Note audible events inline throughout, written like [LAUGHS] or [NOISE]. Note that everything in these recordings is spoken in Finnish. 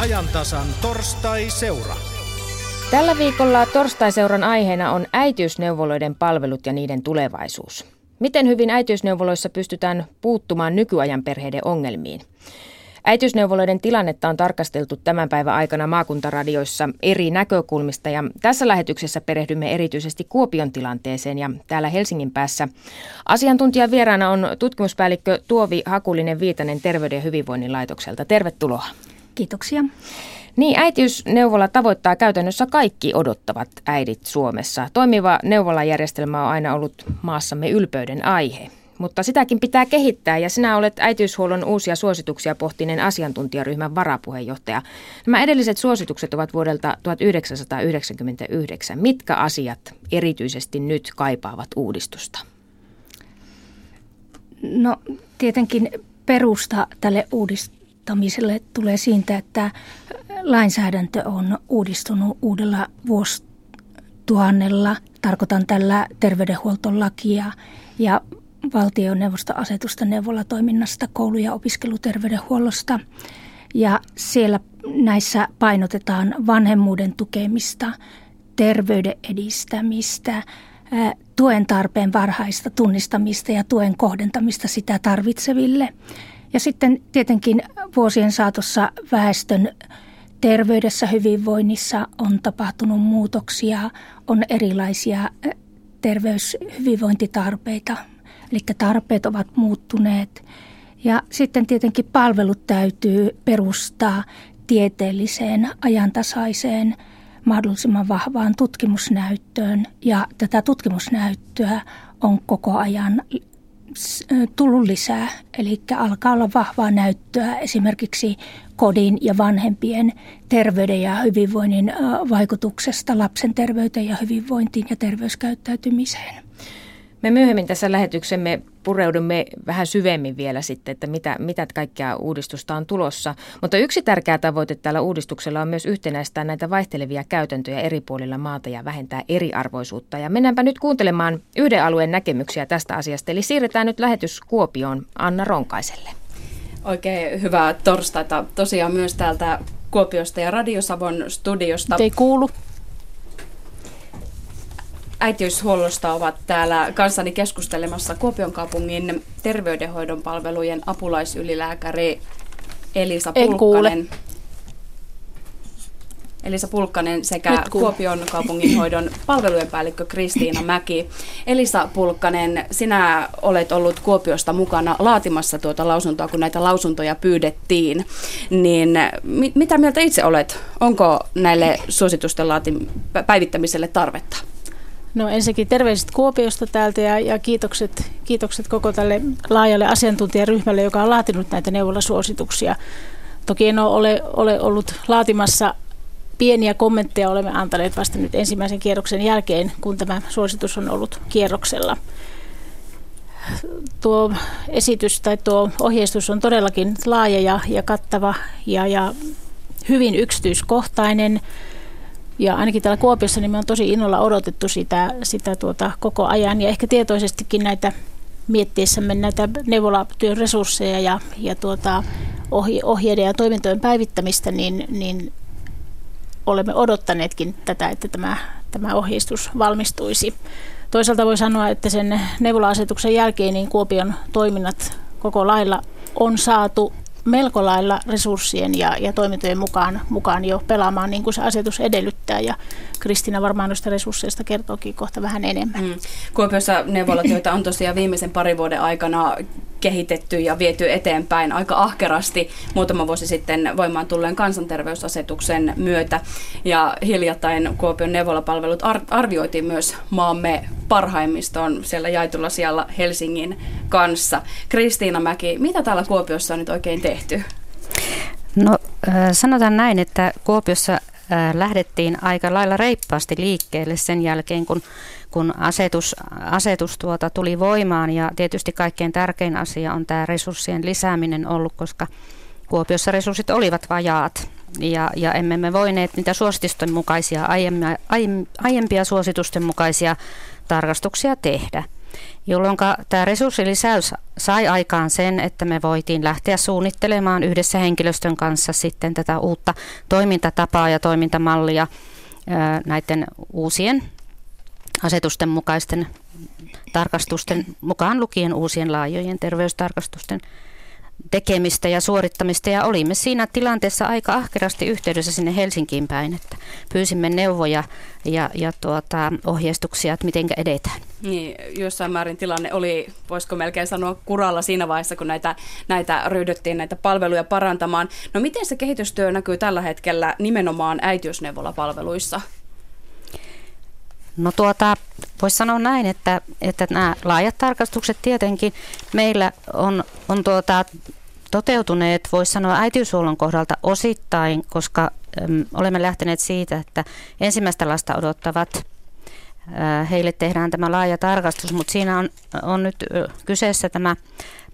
ajantasan torstai-seura. Tällä viikolla torstaiseuran aiheena on äitiysneuvoloiden palvelut ja niiden tulevaisuus. Miten hyvin äitiysneuvoloissa pystytään puuttumaan nykyajan perheiden ongelmiin? Äitiysneuvoloiden tilannetta on tarkasteltu tämän päivän aikana maakuntaradioissa eri näkökulmista ja tässä lähetyksessä perehdymme erityisesti Kuopion tilanteeseen ja täällä Helsingin päässä asiantuntijan vieraana on tutkimuspäällikkö Tuovi Hakulinen Viitanen Terveyden ja hyvinvoinnin laitokselta. Tervetuloa. Kiitoksia. Niin, äitiysneuvola tavoittaa käytännössä kaikki odottavat äidit Suomessa. Toimiva neuvolajärjestelmä on aina ollut maassamme ylpeyden aihe mutta sitäkin pitää kehittää ja sinä olet äitiyshuollon uusia suosituksia pohtineen asiantuntijaryhmän varapuheenjohtaja. Nämä edelliset suositukset ovat vuodelta 1999. Mitkä asiat erityisesti nyt kaipaavat uudistusta? No tietenkin perusta tälle uudistamiselle tulee siitä, että lainsäädäntö on uudistunut uudella vuosituhannella. Tarkoitan tällä terveydenhuoltolakia ja valtioneuvostoasetusta neuvolatoiminnasta, koulu- ja opiskeluterveydenhuollosta. Ja siellä näissä painotetaan vanhemmuuden tukemista, terveyden edistämistä, tuen tarpeen varhaista tunnistamista ja tuen kohdentamista sitä tarvitseville. Ja sitten tietenkin vuosien saatossa väestön terveydessä, hyvinvoinnissa on tapahtunut muutoksia, on erilaisia terveyshyvinvointitarpeita Eli tarpeet ovat muuttuneet. Ja sitten tietenkin palvelut täytyy perustaa tieteelliseen, ajantasaiseen, mahdollisimman vahvaan tutkimusnäyttöön. Ja tätä tutkimusnäyttöä on koko ajan tullut lisää. Eli alkaa olla vahvaa näyttöä esimerkiksi kodin ja vanhempien terveyden ja hyvinvoinnin vaikutuksesta lapsen terveyteen ja hyvinvointiin ja terveyskäyttäytymiseen. Me myöhemmin tässä lähetyksemme pureudumme vähän syvemmin vielä sitten, että mitä, mitä kaikkea uudistusta on tulossa. Mutta yksi tärkeä tavoite tällä uudistuksella on myös yhtenäistää näitä vaihtelevia käytäntöjä eri puolilla maata ja vähentää eriarvoisuutta. Ja mennäänpä nyt kuuntelemaan yhden alueen näkemyksiä tästä asiasta. Eli siirretään nyt lähetys Kuopioon Anna Ronkaiselle. Oikein hyvää torstaita tosiaan myös täältä Kuopiosta ja Radiosavon studiosta. Ei kuulu äitiyshuollosta ovat täällä kanssani keskustelemassa Kuopion kaupungin terveydenhoidon palvelujen apulaisylilääkäri Elisa en Pulkkanen. Kuule. Elisa Pulkkanen sekä Kuopion kaupunginhoidon palvelujen päällikkö Kristiina Mäki. Elisa Pulkkanen, sinä olet ollut Kuopiosta mukana laatimassa tuota lausuntoa, kun näitä lausuntoja pyydettiin. Niin mit, mitä mieltä itse olet? Onko näille suositusten laatim- päivittämiselle tarvetta? No ensinnäkin terveiset Kuopiosta täältä ja, ja kiitokset, kiitokset koko tälle laajalle asiantuntijaryhmälle, joka on laatinut näitä neuvolasuosituksia. Toki en ole, ole ollut laatimassa pieniä kommentteja, olemme antaneet vasta nyt ensimmäisen kierroksen jälkeen, kun tämä suositus on ollut kierroksella. Tuo esitys tai tuo ohjeistus on todellakin laaja ja, ja kattava ja, ja hyvin yksityiskohtainen. Ja ainakin täällä Kuopiossa niin me on tosi innolla odotettu sitä, sitä tuota koko ajan ja ehkä tietoisestikin näitä miettiessämme näitä neuvolatyön resursseja ja, ja tuota, ohjeiden ja toimintojen päivittämistä, niin, niin olemme odottaneetkin tätä, että tämä, tämä ohjeistus valmistuisi. Toisaalta voi sanoa, että sen neuvola-asetuksen jälkeen niin Kuopion toiminnat koko lailla on saatu melko lailla resurssien ja, ja toimintojen mukaan, mukaan jo pelaamaan niin kuin se asetus edellyttää. Ja Kristina varmaan noista resursseista kertookin kohta vähän enemmän. Mm. Kuopiossa neuvolatyötä on tosiaan viimeisen parin vuoden aikana kehitetty ja viety eteenpäin aika ahkerasti muutama vuosi sitten voimaan tulleen kansanterveysasetuksen myötä. Ja hiljattain Kuopion neuvolapalvelut arvioitiin myös maamme parhaimmistoon siellä jaetulla siellä Helsingin kanssa. Kristiina Mäki, mitä täällä Kuopiossa on nyt oikein tehty? No sanotaan näin, että Kuopiossa lähdettiin aika lailla reippaasti liikkeelle sen jälkeen, kun, kun asetus, asetus tuota tuli voimaan. Ja tietysti kaikkein tärkein asia on tämä resurssien lisääminen ollut, koska Kuopiossa resurssit olivat vajaat ja, ja emme me voineet niitä suositusten mukaisia, aiempia, aiempia suositusten mukaisia tarkastuksia tehdä. Jolloin tämä resurssilisäys sai aikaan sen, että me voitiin lähteä suunnittelemaan yhdessä henkilöstön kanssa sitten tätä uutta toimintatapaa ja toimintamallia näiden uusien asetusten mukaisten tarkastusten mukaan lukien uusien laajojen terveystarkastusten tekemistä ja suorittamista ja olimme siinä tilanteessa aika ahkerasti yhteydessä sinne Helsinkiin päin, että pyysimme neuvoja ja, ja tuota, ohjeistuksia, että miten edetään. Niin, jossain määrin tilanne oli, voisiko melkein sanoa, kuralla siinä vaiheessa, kun näitä, näitä ryhdyttiin näitä palveluja parantamaan. No miten se kehitystyö näkyy tällä hetkellä nimenomaan äitiysneuvolapalveluissa? No tuota, voisi sanoa näin, että, että nämä laajat tarkastukset tietenkin meillä on, on tuota, toteutuneet, voisi sanoa äitiyshuollon kohdalta osittain, koska äm, olemme lähteneet siitä, että ensimmäistä lasta odottavat heille tehdään tämä laaja tarkastus, mutta siinä on, on nyt kyseessä tämä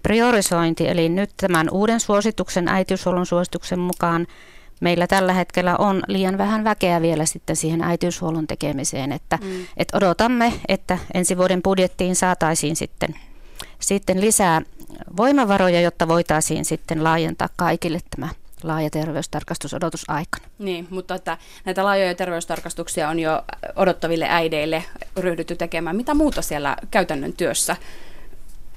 priorisointi, eli nyt tämän uuden suosituksen, äitiyshuollon suosituksen mukaan meillä tällä hetkellä on liian vähän väkeä vielä sitten siihen äitiyshuollon tekemiseen, että, mm. että odotamme, että ensi vuoden budjettiin saataisiin sitten, sitten lisää voimavaroja, jotta voitaisiin sitten laajentaa kaikille tämä laaja terveystarkastus odotusaikana. Niin, mutta että näitä laajoja terveystarkastuksia on jo odottaville äideille ryhdytty tekemään. Mitä muuta siellä käytännön työssä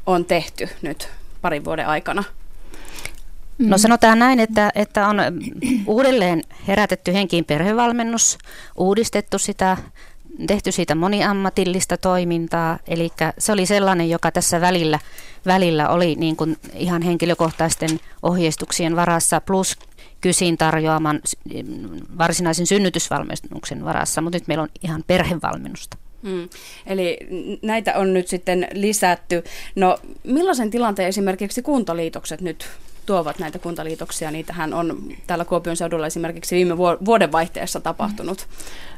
on tehty nyt parin vuoden aikana? No sanotaan näin, että, että on uudelleen herätetty henkiin perhevalmennus, uudistettu sitä, tehty siitä moniammatillista toimintaa. Eli se oli sellainen, joka tässä välillä, välillä oli niin kuin ihan henkilökohtaisten ohjeistuksien varassa plus kysin tarjoaman varsinaisen synnytysvalmennuksen varassa, mutta nyt meillä on ihan perhevalmennusta. Hmm. Eli näitä on nyt sitten lisätty. No millaisen tilanteen esimerkiksi kuntaliitokset nyt tuovat näitä kuntaliitoksia. Niitähän on täällä Kuopion seudulla esimerkiksi viime vuodenvaihteessa tapahtunut.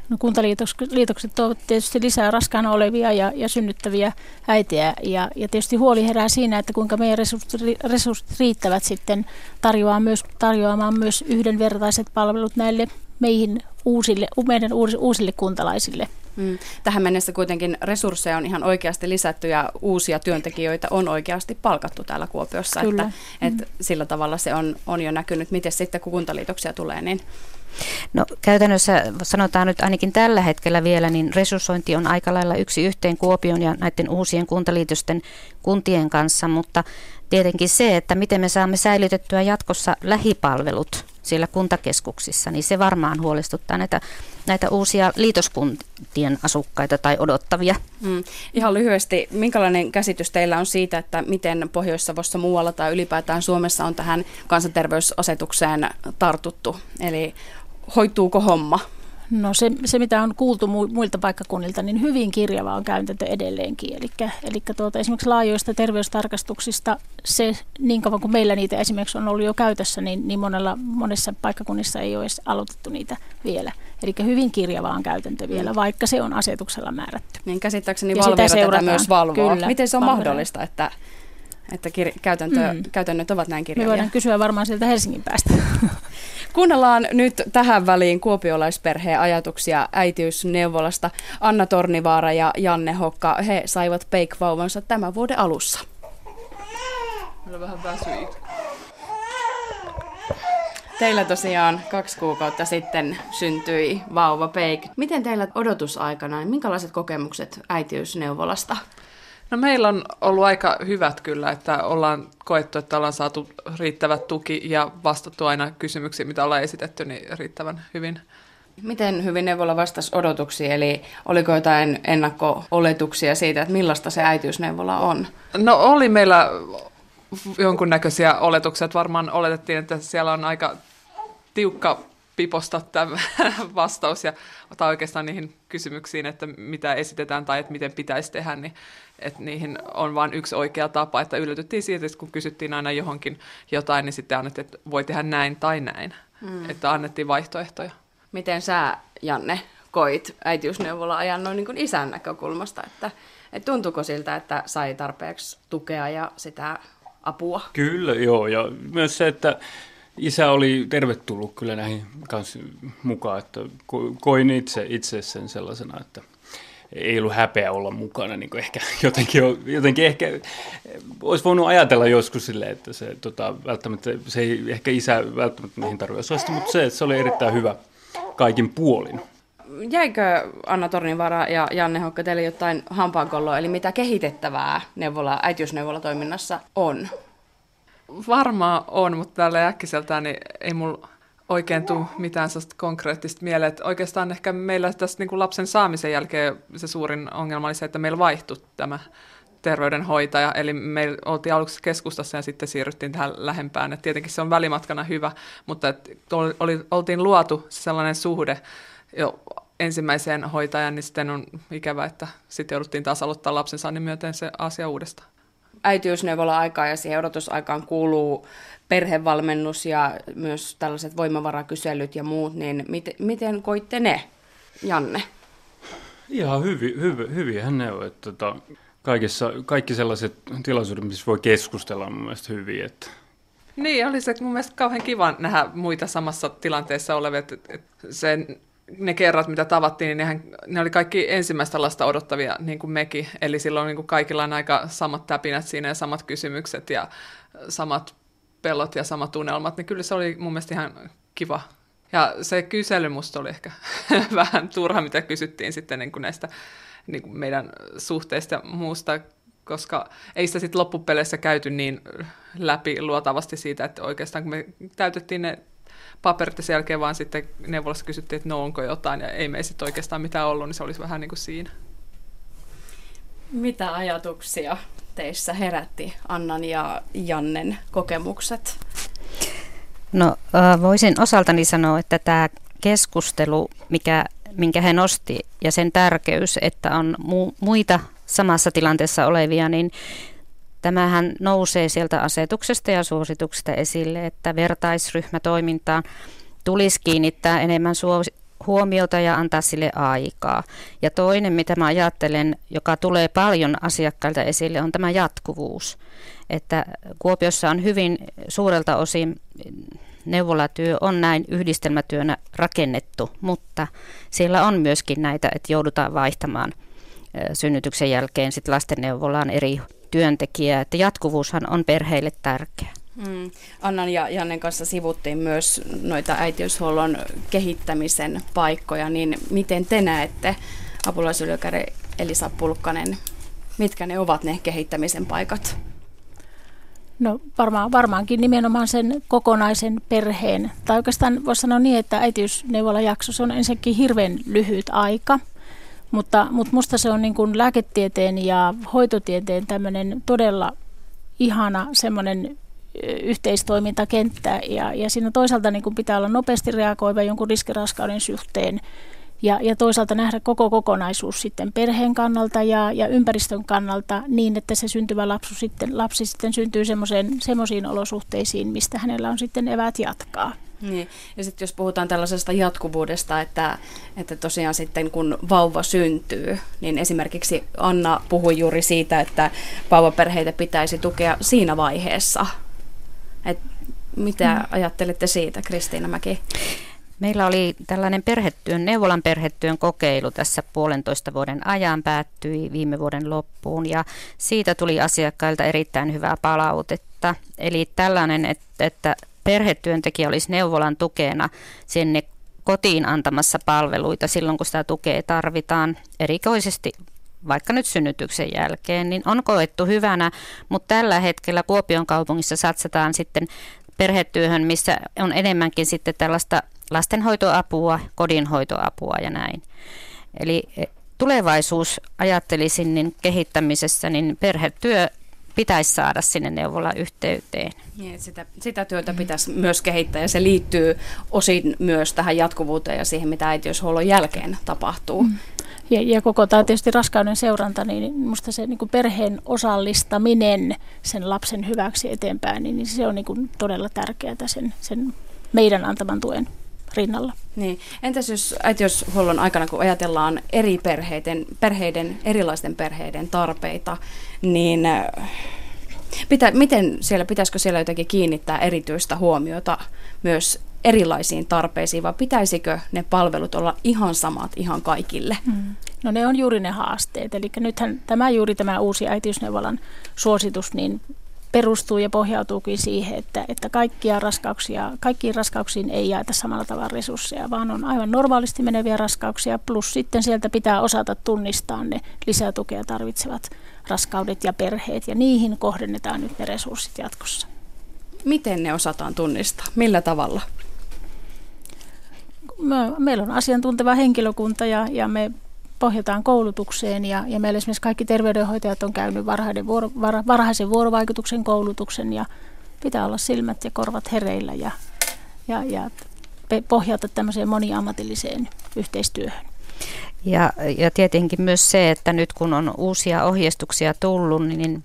No, kuntaliitokset tuovat tietysti lisää raskaana olevia ja, ja synnyttäviä äitiä ja, ja tietysti huoli herää siinä, että kuinka meidän resurssit, resurssit riittävät sitten tarjoamaan myös, tarjoamaan myös yhdenvertaiset palvelut näille meihin uusille, meidän uusille kuntalaisille. Mm. Tähän mennessä kuitenkin resursseja on ihan oikeasti lisätty ja uusia työntekijöitä on oikeasti palkattu täällä Kuopiossa. Kyllä. Että, mm. että sillä tavalla se on, on jo näkynyt. Miten sitten kun kuntaliitoksia tulee, niin No käytännössä sanotaan nyt ainakin tällä hetkellä vielä, niin resurssointi on aika lailla yksi yhteen Kuopion ja näiden uusien kuntaliitosten kuntien kanssa, mutta tietenkin se, että miten me saamme säilytettyä jatkossa lähipalvelut siellä kuntakeskuksissa, niin se varmaan huolestuttaa näitä, näitä uusia liitoskuntien asukkaita tai odottavia. Mm. Ihan lyhyesti, minkälainen käsitys teillä on siitä, että miten Pohjois-Savossa muualla tai ylipäätään Suomessa on tähän kansanterveysasetukseen tartuttu? Eli hoituuko homma? No se, se, mitä on kuultu muilta paikkakunnilta, niin hyvin kirjava on käytäntö edelleenkin. Eli, eli tuota, esimerkiksi laajoista terveystarkastuksista, se niin kauan kuin meillä niitä esimerkiksi on ollut jo käytössä, niin, niin monella, monessa paikkakunnissa ei ole edes aloitettu niitä vielä. Eli hyvin kirjava on käytäntö vielä, mm. vaikka se on asetuksella määrätty. Niin käsittääkseni Valvira tätä myös valvoo. Kyllä, Miten se on Valvira. mahdollista, että että kir- käytäntö, mm. käytännöt ovat näin kirjavia. Me voidaan kysyä varmaan sieltä Helsingin päästä. [LAUGHS] Kuunnellaan nyt tähän väliin kuopiolaisperheen ajatuksia äitiysneuvolasta. Anna Tornivaara ja Janne Hokka, he saivat peikvauvansa tämän vuoden alussa. Meillä vähän väsyi. Teillä tosiaan kaksi kuukautta sitten syntyi vauva Peik. Miten teillä odotusaikana, minkälaiset kokemukset äitiysneuvolasta? No meillä on ollut aika hyvät kyllä, että ollaan koettu, että ollaan saatu riittävät tuki ja vastattu aina kysymyksiin, mitä ollaan esitetty, niin riittävän hyvin. Miten hyvin neuvola vastasi odotuksiin, eli oliko jotain ennakko-oletuksia siitä, että millaista se äitiysneuvola on? No oli meillä jonkunnäköisiä oletuksia, että varmaan oletettiin, että siellä on aika tiukka piposta tämä [LAUGHS] vastaus ja ottaa oikeastaan niihin kysymyksiin, että mitä esitetään tai että miten pitäisi tehdä, niin että niihin on vain yksi oikea tapa, että yllätyttiin siitä, että kun kysyttiin aina johonkin jotain, niin sitten annettiin, että voi tehdä näin tai näin, mm. että annettiin vaihtoehtoja. Miten sä, Janne, koit äitiysneuvola-ajan noin niin kuin isän näkökulmasta, että, että tuntuuko siltä, että sai tarpeeksi tukea ja sitä apua? Kyllä, joo, ja myös se, että isä oli tervetullut kyllä näihin kanssa mukaan, että koin itse, itse sen sellaisena, että ei ollut häpeä olla mukana, niin ehkä [LAUGHS] jotenkin, jotenkin ehkä olisi voinut ajatella joskus silleen, että se, tota, välttämättä, se ei ehkä isä välttämättä niihin tarvitse osasta, mutta se, että se oli erittäin hyvä kaikin puolin. Jäikö Anna Tornivaara ja Janne Hokka teille jotain hampaankolloa, eli mitä kehitettävää neuvola, äitiysneuvolatoiminnassa on? Varmaan on, mutta tällä äkkiseltään niin ei mulla oikein tule mitään sellaista konkreettista mieleen. Että oikeastaan ehkä meillä tässä niin kuin lapsen saamisen jälkeen se suurin ongelma oli se, että meillä vaihtui tämä terveydenhoitaja, eli me oltiin aluksi keskustassa ja sitten siirryttiin tähän lähempään. Et tietenkin se on välimatkana hyvä, mutta et oli, oltiin luotu sellainen suhde jo ensimmäiseen hoitajan, niin sitten on ikävä, että sitten jouduttiin taas aloittaa lapsen saannin myöten se asia uudestaan. Äitiysneuvola-aikaan ja siihen odotusaikaan kuuluu perhevalmennus ja myös tällaiset voimavarakyselyt ja muut, niin miten, miten koitte ne, Janne? Ihan hyvi, hyvi, hyviähän ne on. Että, tota, kaikissa, kaikki sellaiset tilaisuudet, missä voi keskustella, on mun mielestä hyviä. Että. Niin, oli se mun mielestä kauhean kiva nähdä muita samassa tilanteessa olevia. Että, että sen, ne kerrat, mitä tavattiin, niin nehän, ne oli kaikki ensimmäistä lasta odottavia, niin kuin mekin. Eli silloin niin kuin kaikilla on aika samat täpinät siinä ja samat kysymykset ja samat pelot ja samat tunnelmat. Niin kyllä se oli mun mielestä ihan kiva. Ja se kysely musta oli ehkä [LAUGHS] vähän turha, mitä kysyttiin sitten niin kuin näistä niin kuin meidän suhteista ja muusta, koska ei sitä sitten loppupeleissä käyty niin läpi luotavasti siitä, että oikeastaan kun me täytettiin ne paperit ja sen jälkeen vaan sitten neuvolassa kysyttiin, että no onko jotain, ja ei me sitten oikeastaan mitään ollut, niin se olisi vähän niin kuin siinä. Mitä ajatuksia teissä herätti Annan ja Jannen kokemukset? No voisin osaltani sanoa, että tämä keskustelu, mikä minkä he nosti, ja sen tärkeys, että on mu- muita samassa tilanteessa olevia, niin tämähän nousee sieltä asetuksesta ja suosituksesta esille, että vertaisryhmätoimintaan tulisi kiinnittää enemmän suos- huomiota ja antaa sille aikaa. Ja toinen, mitä mä ajattelen, joka tulee paljon asiakkailta esille, on tämä jatkuvuus. Että Kuopiossa on hyvin suurelta osin neuvolatyö on näin yhdistelmätyönä rakennettu, mutta siellä on myöskin näitä, että joudutaan vaihtamaan synnytyksen jälkeen sit lastenneuvolaan eri työntekijää, että jatkuvuushan on perheille tärkeä. Mm. Annan ja Jannen kanssa sivuttiin myös noita äitiyshuollon kehittämisen paikkoja, niin miten te näette, apulaisylikäri Elisa Pulkkanen, mitkä ne ovat ne kehittämisen paikat? No varmaan, varmaankin nimenomaan sen kokonaisen perheen. Tai oikeastaan voisi sanoa niin, että äitiysneuvolajakso on ensinnäkin hirveän lyhyt aika. Mutta, mutta musta se on niin kuin lääketieteen ja hoitotieteen tämmöinen todella ihana semmoinen yhteistoimintakenttä. Ja, ja siinä toisaalta niin kuin pitää olla nopeasti reagoiva jonkun riskiraskauden suhteen ja, ja toisaalta nähdä koko kokonaisuus sitten perheen kannalta ja, ja ympäristön kannalta niin, että se syntyvä lapsu sitten, lapsi sitten syntyy semmoisiin olosuhteisiin, mistä hänellä on sitten evät jatkaa. Niin. Ja sitten jos puhutaan tällaisesta jatkuvuudesta, että, että tosiaan sitten kun vauva syntyy, niin esimerkiksi Anna puhui juuri siitä, että vauvaperheitä pitäisi tukea siinä vaiheessa. Et mitä mm. ajattelette siitä, Kristiina Mäki? Meillä oli tällainen perhetyön, neuvolan perhetyön kokeilu tässä puolentoista vuoden ajan, päättyi viime vuoden loppuun ja siitä tuli asiakkailta erittäin hyvää palautetta. Eli tällainen, että, että perhetyöntekijä olisi neuvolan tukena sinne kotiin antamassa palveluita silloin, kun sitä tukea tarvitaan, erikoisesti vaikka nyt synnytyksen jälkeen, niin on koettu hyvänä, mutta tällä hetkellä Kuopion kaupungissa satsataan sitten perhetyöhön, missä on enemmänkin sitten tällaista lastenhoitoapua, kodinhoitoapua ja näin. Eli e, tulevaisuus ajattelisin niin kehittämisessä, niin perhetyö pitäisi saada sinne neuvolayhteyteen. Niin, sitä, sitä työtä pitäisi myös kehittää ja se liittyy osin myös tähän jatkuvuuteen ja siihen, mitä äitiyshuollon jälkeen tapahtuu. Mm. Ja, ja koko tämä tietysti raskauden seuranta, niin minusta se niin kuin perheen osallistaminen sen lapsen hyväksi eteenpäin, niin se on niin kuin todella tärkeää sen, sen meidän antaman tuen rinnalla. Niin. Entäs jos äitiyshuollon aikana, kun ajatellaan eri perheiden, perheiden, erilaisten perheiden tarpeita, niin äh, pitä, miten siellä, pitäisikö siellä jotenkin kiinnittää erityistä huomiota myös erilaisiin tarpeisiin, vai pitäisikö ne palvelut olla ihan samat ihan kaikille? Hmm. No ne on juuri ne haasteet. Eli nythän tämä juuri tämä uusi äitiysneuvolan suositus niin perustuu ja pohjautuukin siihen, että, että kaikkia raskauksia, kaikkiin raskauksiin ei jaeta samalla tavalla resursseja, vaan on aivan normaalisti meneviä raskauksia, plus sitten sieltä pitää osata tunnistaa ne lisätukea tarvitsevat raskaudet ja perheet, ja niihin kohdennetaan nyt ne resurssit jatkossa. Miten ne osataan tunnistaa? Millä tavalla? meillä on asiantunteva henkilökunta ja, ja me pohjataan koulutukseen ja, ja meillä esimerkiksi kaikki terveydenhoitajat on käynyt varhaisen, vuoro, var, varhaisen vuorovaikutuksen koulutuksen ja pitää olla silmät ja korvat hereillä ja, ja, ja pohjata tämmöiseen moniammatilliseen yhteistyöhön. Ja, ja tietenkin myös se, että nyt kun on uusia ohjeistuksia tullut, niin,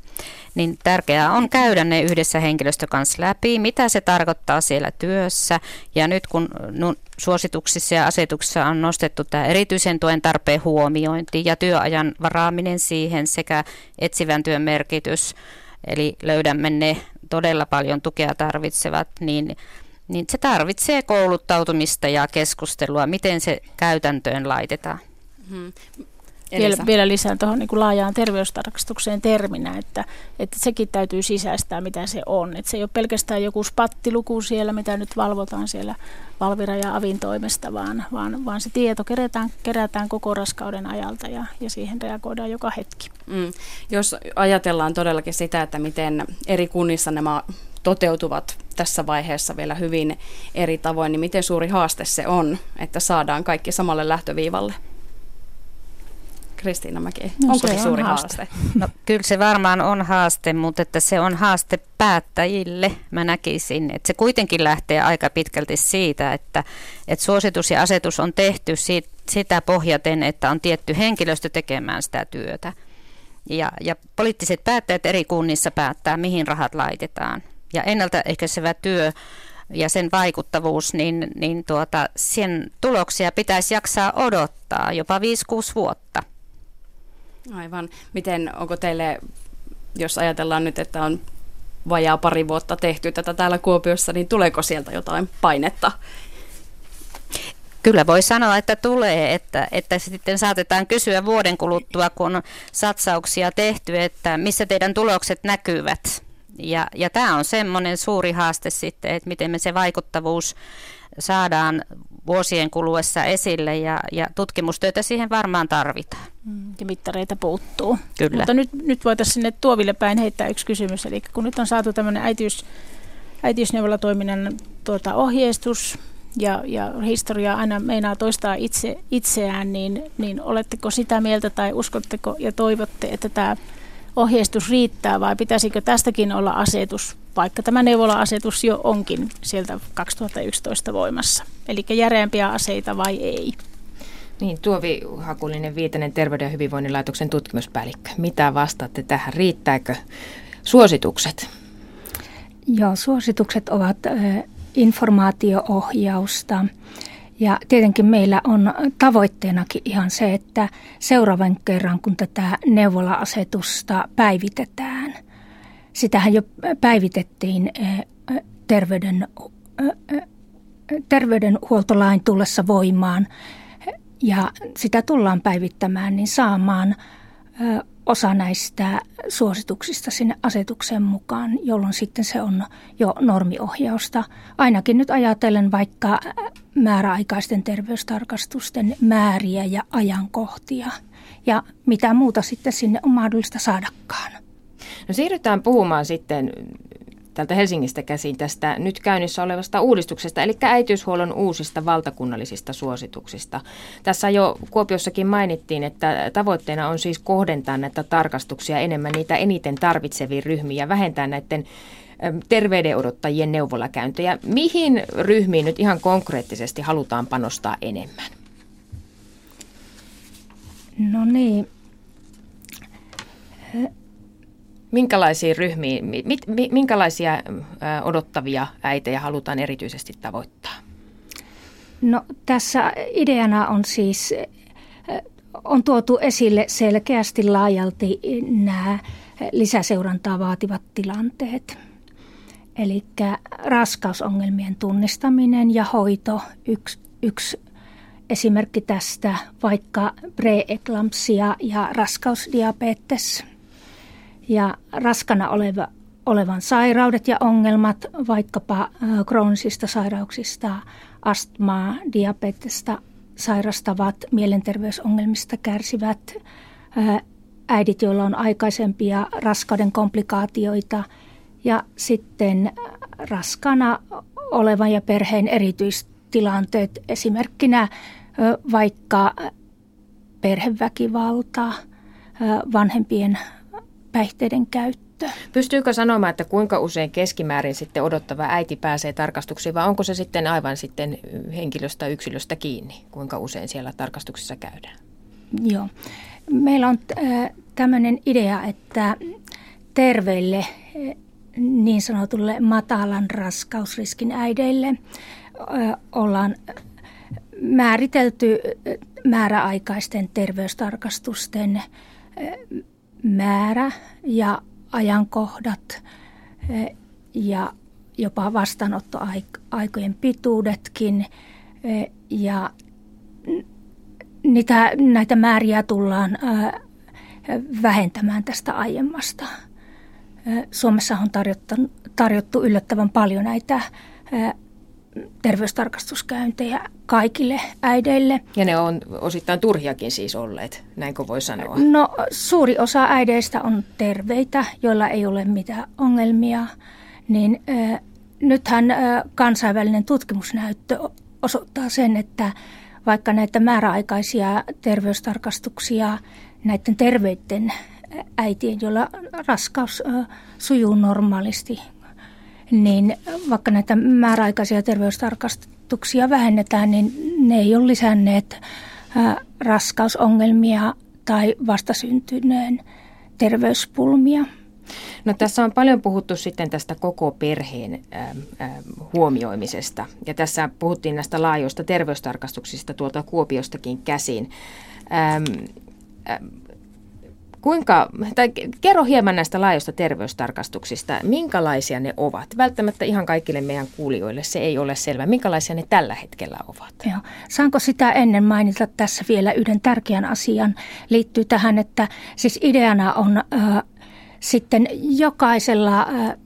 niin tärkeää on käydä ne yhdessä henkilöstön kanssa läpi, mitä se tarkoittaa siellä työssä. Ja nyt kun no, suosituksissa ja asetuksissa on nostettu tämä erityisen tuen tarpeen huomiointi ja työajan varaaminen siihen sekä etsivän työn merkitys, eli löydämme ne todella paljon tukea tarvitsevat, niin niin se tarvitsee kouluttautumista ja keskustelua, miten se käytäntöön laitetaan. Hmm. Vielä, vielä lisään tuohon niin laajaan terveystarkastukseen terminä, että, että sekin täytyy sisäistää, mitä se on. Että se ei ole pelkästään joku spattiluku siellä, mitä nyt valvotaan siellä Valvira ja Avin toimesta, vaan, vaan, vaan se tieto kerätään, kerätään koko raskauden ajalta ja, ja siihen reagoidaan joka hetki. Mm. Jos ajatellaan todellakin sitä, että miten eri kunnissa nämä toteutuvat tässä vaiheessa vielä hyvin eri tavoin, niin miten suuri haaste se on, että saadaan kaikki samalle lähtöviivalle? Kristiina Mäki, no, onko se, se suuri on haaste? haaste? No, kyllä se varmaan on haaste, mutta että se on haaste päättäjille, mä näkisin. Että se kuitenkin lähtee aika pitkälti siitä, että, että suositus ja asetus on tehty siitä, sitä pohjaten, että on tietty henkilöstö tekemään sitä työtä. Ja, ja poliittiset päättäjät eri kunnissa päättää, mihin rahat laitetaan. Ja ennaltaehkäisevä työ ja sen vaikuttavuus, niin, niin tuota, sen tuloksia pitäisi jaksaa odottaa jopa 5-6 vuotta. Aivan. Miten, onko teille, jos ajatellaan nyt, että on vajaa pari vuotta tehty tätä täällä Kuopiossa, niin tuleeko sieltä jotain painetta? Kyllä voi sanoa, että tulee, että, että sitten saatetaan kysyä vuoden kuluttua, kun on satsauksia tehty, että missä teidän tulokset näkyvät. Ja, ja tämä on semmoinen suuri haaste sitten, että miten me se vaikuttavuus saadaan vuosien kuluessa esille ja, ja tutkimustyötä siihen varmaan tarvitaan. Mm, ja mittareita puuttuu. Kyllä. Mutta nyt, nyt voitaisiin sinne Tuoville päin heittää yksi kysymys. Eli kun nyt on saatu tämmöinen äitiys, äitiysneuvolatoiminnan tuota, ohjeistus ja, ja historia aina meinaa toistaa itse, itseään, niin, niin oletteko sitä mieltä tai uskotteko ja toivotte, että tämä ohjeistus riittää vai pitäisikö tästäkin olla asetus, vaikka tämä neuvola-asetus jo onkin sieltä 2011 voimassa? Eli järeämpiä aseita vai ei? Niin, Tuovi Hakulinen Viitanen, Terveyden ja hyvinvoinnin laitoksen tutkimuspäällikkö. Mitä vastaatte tähän? Riittääkö suositukset? Joo, suositukset ovat informaatioohjausta ja tietenkin meillä on tavoitteenakin ihan se, että seuraavan kerran, kun tätä neuvola-asetusta päivitetään, sitähän jo päivitettiin eh, terveyden, eh, terveydenhuoltolain tullessa voimaan. Ja sitä tullaan päivittämään, niin saamaan eh, osa näistä suosituksista sinne asetuksen mukaan, jolloin sitten se on jo normiohjausta. Ainakin nyt ajatellen vaikka määräaikaisten terveystarkastusten määriä ja ajankohtia ja mitä muuta sitten sinne on mahdollista saadakaan. No siirrytään puhumaan sitten täältä Helsingistä käsin tästä nyt käynnissä olevasta uudistuksesta, eli äitiyshuollon uusista valtakunnallisista suosituksista. Tässä jo Kuopiossakin mainittiin, että tavoitteena on siis kohdentaa näitä tarkastuksia enemmän niitä eniten tarvitseviin ryhmiin ja vähentää näiden terveydenodottajien neuvolakäyntejä. Mihin ryhmiin nyt ihan konkreettisesti halutaan panostaa enemmän? No niin, Minkälaisiin ryhmiin, mit, minkälaisia odottavia äitejä halutaan erityisesti tavoittaa? No tässä ideana on siis, on tuotu esille selkeästi laajalti nämä lisäseurantaa vaativat tilanteet. Eli raskausongelmien tunnistaminen ja hoito yksi, yksi esimerkki tästä vaikka preeklampsia ja raskausdiabetes. Ja raskana oleva, olevan sairaudet ja ongelmat, vaikkapa kroonisista sairauksista, astmaa, diabetesta sairastavat, mielenterveysongelmista kärsivät äidit, joilla on aikaisempia raskauden komplikaatioita ja sitten raskana olevan ja perheen erityistilanteet, esimerkkinä vaikka perheväkivalta, vanhempien päihteiden käyttö. Pystyykö sanomaan, että kuinka usein keskimäärin sitten odottava äiti pääsee tarkastuksiin vai onko se sitten aivan sitten henkilöstä yksilöstä kiinni, kuinka usein siellä tarkastuksissa käydään? Joo. Meillä on tämmöinen idea, että terveille niin sanotulle matalan raskausriskin äideille ollaan määritelty määräaikaisten terveystarkastusten määrä ja ajankohdat ja jopa vastaanottoaikojen pituudetkin. Ja niitä, näitä määriä tullaan vähentämään tästä aiemmasta. Suomessa on tarjottu, tarjottu yllättävän paljon näitä terveystarkastuskäyntejä kaikille äideille. Ja ne on osittain turhiakin siis olleet, näinkö voi sanoa? No suuri osa äideistä on terveitä, joilla ei ole mitään ongelmia. Niin äh, nythän äh, kansainvälinen tutkimusnäyttö osoittaa sen, että vaikka näitä määräaikaisia terveystarkastuksia näiden terveiden äitien, joilla raskaus äh, sujuu normaalisti niin vaikka näitä määräaikaisia terveystarkastuksia vähennetään, niin ne ei ole lisänneet raskausongelmia tai vastasyntyneen terveyspulmia. No tässä on paljon puhuttu sitten tästä koko perheen ä, ä, huomioimisesta ja tässä puhuttiin näistä laajoista terveystarkastuksista tuolta Kuopiostakin käsin. Äm, Kuinka, tai kerro hieman näistä laajoista terveystarkastuksista. Minkälaisia ne ovat? Välttämättä ihan kaikille meidän kuulijoille se ei ole selvä. Minkälaisia ne tällä hetkellä ovat? Joo. Saanko sitä ennen mainita tässä vielä yhden tärkeän asian? Liittyy tähän, että siis ideana on äh, sitten jokaisella äh,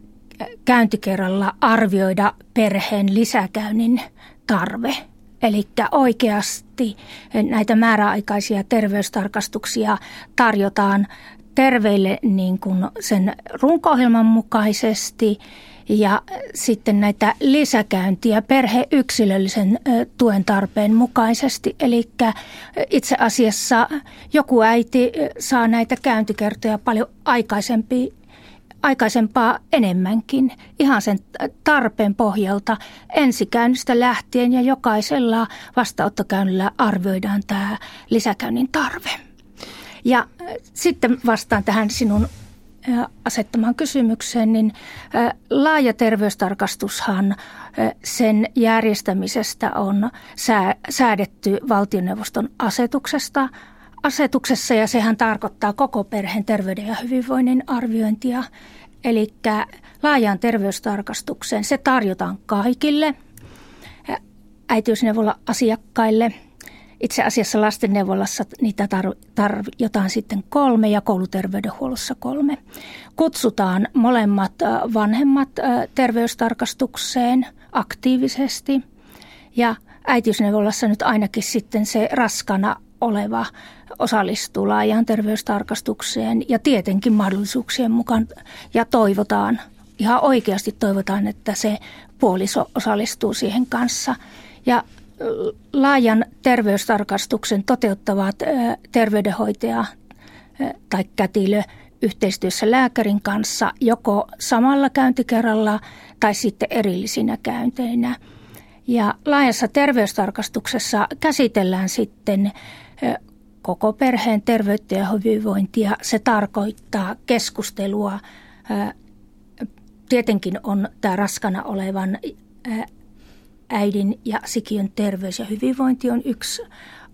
käyntikerralla arvioida perheen lisäkäynnin tarve – Eli oikeasti näitä määräaikaisia terveystarkastuksia tarjotaan terveille niin kuin sen runko mukaisesti ja sitten näitä lisäkäyntiä perheyksilöllisen tuen tarpeen mukaisesti. Eli itse asiassa joku äiti saa näitä käyntikertoja paljon aikaisempi aikaisempaa enemmänkin ihan sen tarpeen pohjalta ensikäynnistä lähtien ja jokaisella vastaanottokäynnillä arvioidaan tämä lisäkäynnin tarve. Ja äh, sitten vastaan tähän sinun äh, asettamaan kysymykseen, niin äh, laaja terveystarkastushan sen järjestämisestä on säädetty valtioneuvoston asetuksesta – asetuksessa ja sehän tarkoittaa koko perheen terveyden ja hyvinvoinnin arviointia. Eli laajaan terveystarkastukseen se tarjotaan kaikille äitiysneuvolla asiakkaille. Itse asiassa lastenneuvolassa niitä tarjotaan sitten kolme ja kouluterveydenhuollossa kolme. Kutsutaan molemmat vanhemmat terveystarkastukseen aktiivisesti ja äitiysneuvolassa nyt ainakin sitten se raskana oleva osallistuu laajaan terveystarkastukseen ja tietenkin mahdollisuuksien mukaan ja toivotaan, ihan oikeasti toivotaan, että se puoliso osallistuu siihen kanssa. Ja laajan terveystarkastuksen toteuttavat terveydenhoitaja tai kätilö yhteistyössä lääkärin kanssa joko samalla käyntikerralla tai sitten erillisinä käynteinä. Ja laajassa terveystarkastuksessa käsitellään sitten koko perheen terveyttä ja hyvinvointia. Se tarkoittaa keskustelua. Tietenkin on tämä raskana olevan äidin ja sikiön terveys ja hyvinvointi on yksi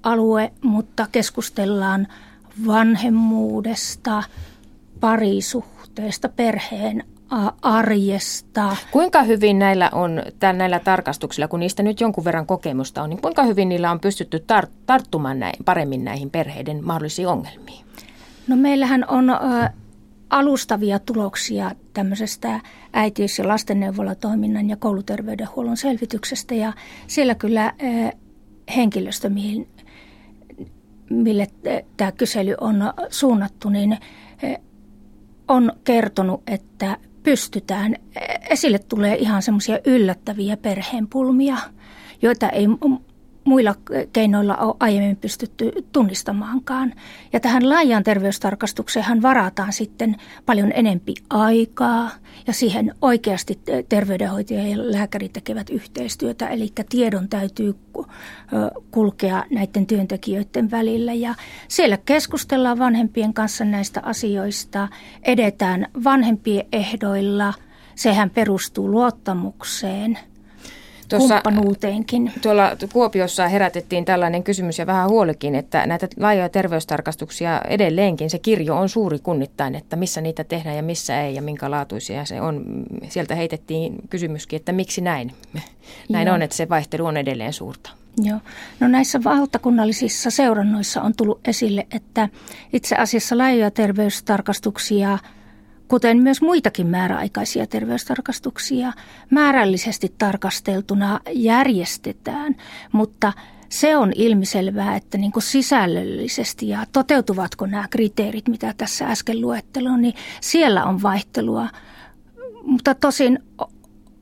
alue, mutta keskustellaan vanhemmuudesta, parisuhteesta, perheen arjesta. Kuinka hyvin näillä on näillä tarkastuksilla, kun niistä nyt jonkun verran kokemusta on, niin kuinka hyvin niillä on pystytty tar- tarttumaan näin, paremmin näihin perheiden mahdollisiin ongelmiin? No meillähän on ä, alustavia tuloksia tämmöisestä äitiys- ja lastenneuvolatoiminnan ja kouluterveydenhuollon selvityksestä ja siellä kyllä ä, henkilöstö, mihin, mille tämä kysely on suunnattu, niin on kertonut, että pystytään, esille tulee ihan semmoisia yllättäviä perheenpulmia, joita ei muilla keinoilla ole aiemmin pystytty tunnistamaankaan. Ja tähän laajaan terveystarkastukseen varataan sitten paljon enempi aikaa ja siihen oikeasti terveydenhoitaja ja lääkäri tekevät yhteistyötä, eli tiedon täytyy kulkea näiden työntekijöiden välillä. Ja siellä keskustellaan vanhempien kanssa näistä asioista, edetään vanhempien ehdoilla, sehän perustuu luottamukseen – Tuossa, kumppanuuteenkin. Tuolla Kuopiossa herätettiin tällainen kysymys ja vähän huolikin, että näitä laajoja terveystarkastuksia edelleenkin se kirjo on suuri kunnittain, että missä niitä tehdään ja missä ei ja minkä laatuisia se on. Sieltä heitettiin kysymyskin, että miksi näin. [LAUGHS] Näin Joo. on, että se vaihtelu on edelleen suurta. Joo. No näissä valtakunnallisissa seurannoissa on tullut esille, että itse asiassa laajoja terveystarkastuksia – kuten myös muitakin määräaikaisia terveystarkastuksia määrällisesti tarkasteltuna järjestetään, mutta se on ilmiselvää, että niin kuin sisällöllisesti ja toteutuvatko nämä kriteerit, mitä tässä äsken luetteloin, niin siellä on vaihtelua. Mutta tosin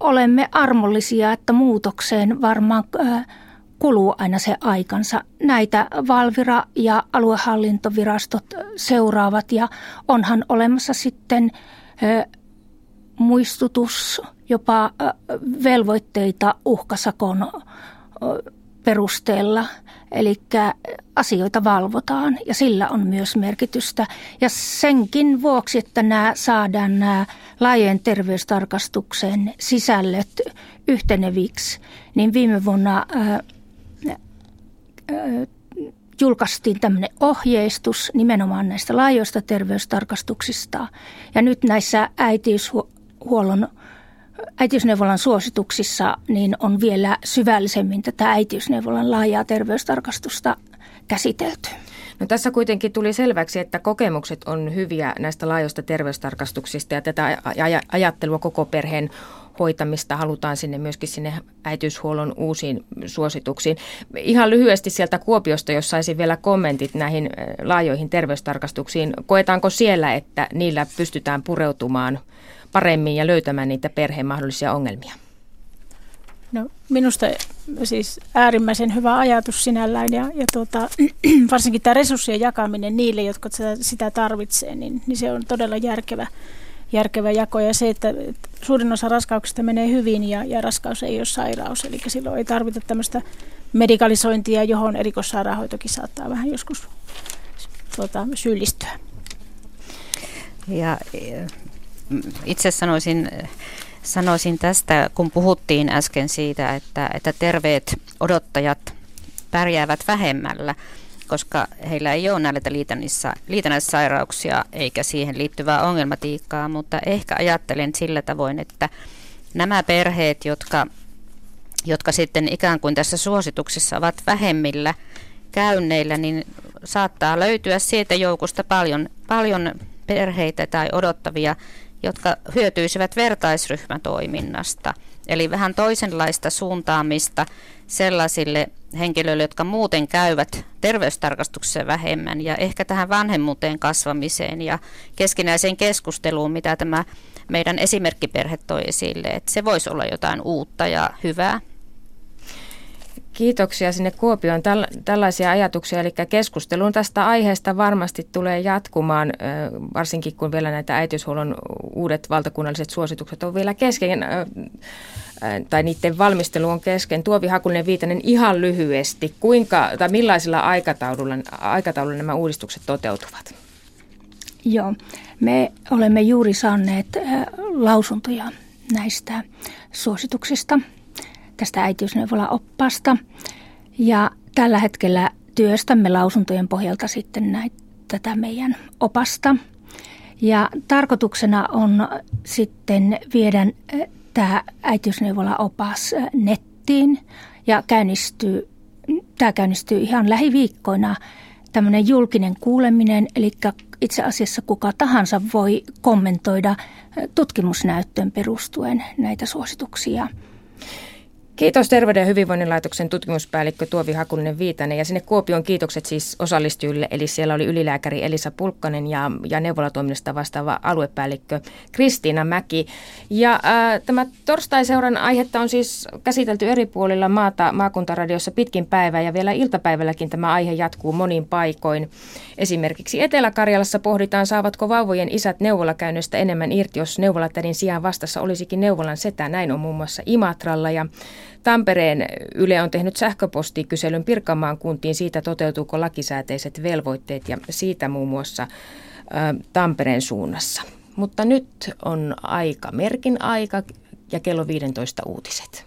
olemme armollisia, että muutokseen varmaan kuluu aina se aikansa. Näitä Valvira ja aluehallintovirastot seuraavat ja onhan olemassa sitten muistutus, jopa velvoitteita uhkasakon perusteella. Eli asioita valvotaan ja sillä on myös merkitystä. Ja senkin vuoksi, että nämä saadaan nämä laajojen terveystarkastuksen sisällöt yhteneviksi, niin viime vuonna julkaistiin tämmöinen ohjeistus nimenomaan näistä laajoista terveystarkastuksista. Ja nyt näissä äitiyshuollon äitiysneuvolan suosituksissa niin on vielä syvällisemmin tätä äitiysneuvolan laajaa terveystarkastusta käsitelty. No tässä kuitenkin tuli selväksi, että kokemukset on hyviä näistä laajoista terveystarkastuksista ja tätä ajattelua koko perheen hoitamista halutaan sinne myöskin sinne äitiyshuollon uusiin suosituksiin. Ihan lyhyesti sieltä Kuopiosta, jos saisin vielä kommentit näihin laajoihin terveystarkastuksiin. Koetaanko siellä, että niillä pystytään pureutumaan paremmin ja löytämään niitä perheen mahdollisia ongelmia? No, minusta siis äärimmäisen hyvä ajatus sinällään ja, ja tuota, [CLEARS THROAT] varsinkin tämä resurssien jakaminen niille, jotka sitä, tarvitsee, niin, niin se on todella järkevä järkevä jako ja se, että suurin osa raskauksista menee hyvin ja, ja raskaus ei ole sairaus, eli silloin ei tarvita tämmöistä medikalisointia, johon erikoissairaanhoitokin saattaa vähän joskus tuota, syyllistyä. Ja eh, itse sanoisin, sanoisin tästä, kun puhuttiin äsken siitä, että, että terveet odottajat pärjäävät vähemmällä, koska heillä ei ole näitä liitännäissairauksia eikä siihen liittyvää ongelmatiikkaa, mutta ehkä ajattelen sillä tavoin, että nämä perheet, jotka, jotka sitten ikään kuin tässä suosituksessa ovat vähemmillä käynneillä, niin saattaa löytyä siitä joukosta paljon, paljon perheitä tai odottavia, jotka hyötyisivät vertaisryhmätoiminnasta. Eli vähän toisenlaista suuntaamista sellaisille henkilöille, jotka muuten käyvät terveystarkastuksessa vähemmän ja ehkä tähän vanhemmuuteen kasvamiseen ja keskinäiseen keskusteluun, mitä tämä meidän esimerkkiperhe toi esille, että se voisi olla jotain uutta ja hyvää. Kiitoksia sinne Kuopioon. Täl- tällaisia ajatuksia, eli keskustelun tästä aiheesta varmasti tulee jatkumaan, varsinkin kun vielä näitä äitiyshuollon uudet valtakunnalliset suositukset on vielä kesken, tai niiden valmistelu on kesken. Tuovi Hakulinen Viitanen ihan lyhyesti, kuinka tai millaisilla aikataululla, aikataululla nämä uudistukset toteutuvat? Joo, me olemme juuri saaneet lausuntoja näistä suosituksista – tästä äitiysneuvola-oppaasta. Ja tällä hetkellä työstämme lausuntojen pohjalta sitten näitä, tätä meidän opasta. Ja tarkoituksena on sitten viedä tämä äitiysneuvola-opas nettiin ja käynnistyy, tämä käynnistyy ihan lähiviikkoina tämmöinen julkinen kuuleminen, eli itse asiassa kuka tahansa voi kommentoida tutkimusnäyttöön perustuen näitä suosituksia. Kiitos Terveyden ja hyvinvoinnin laitoksen tutkimuspäällikkö Tuovi Hakunen Viitanen ja sinne Kuopion kiitokset siis osallistujille. Eli siellä oli ylilääkäri Elisa Pulkkanen ja, ja neuvolatoiminnasta vastaava aluepäällikkö Kristiina Mäki. Ja äh, tämä torstai-seuran aihetta on siis käsitelty eri puolilla maata maakuntaradiossa pitkin päivää ja vielä iltapäivälläkin tämä aihe jatkuu monin paikoin. Esimerkiksi Etelä-Karjalassa pohditaan, saavatko vauvojen isät neuvolakäynnöstä enemmän irti, jos neuvolatädin sijaan vastassa olisikin neuvolan setä. Näin on muun muassa Imatralla ja Tampereen Yle on tehnyt sähköpostikyselyn Pirkanmaan kuntiin siitä, toteutuuko lakisääteiset velvoitteet ja siitä muun muassa ä, Tampereen suunnassa. Mutta nyt on aika merkin aika ja kello 15 uutiset.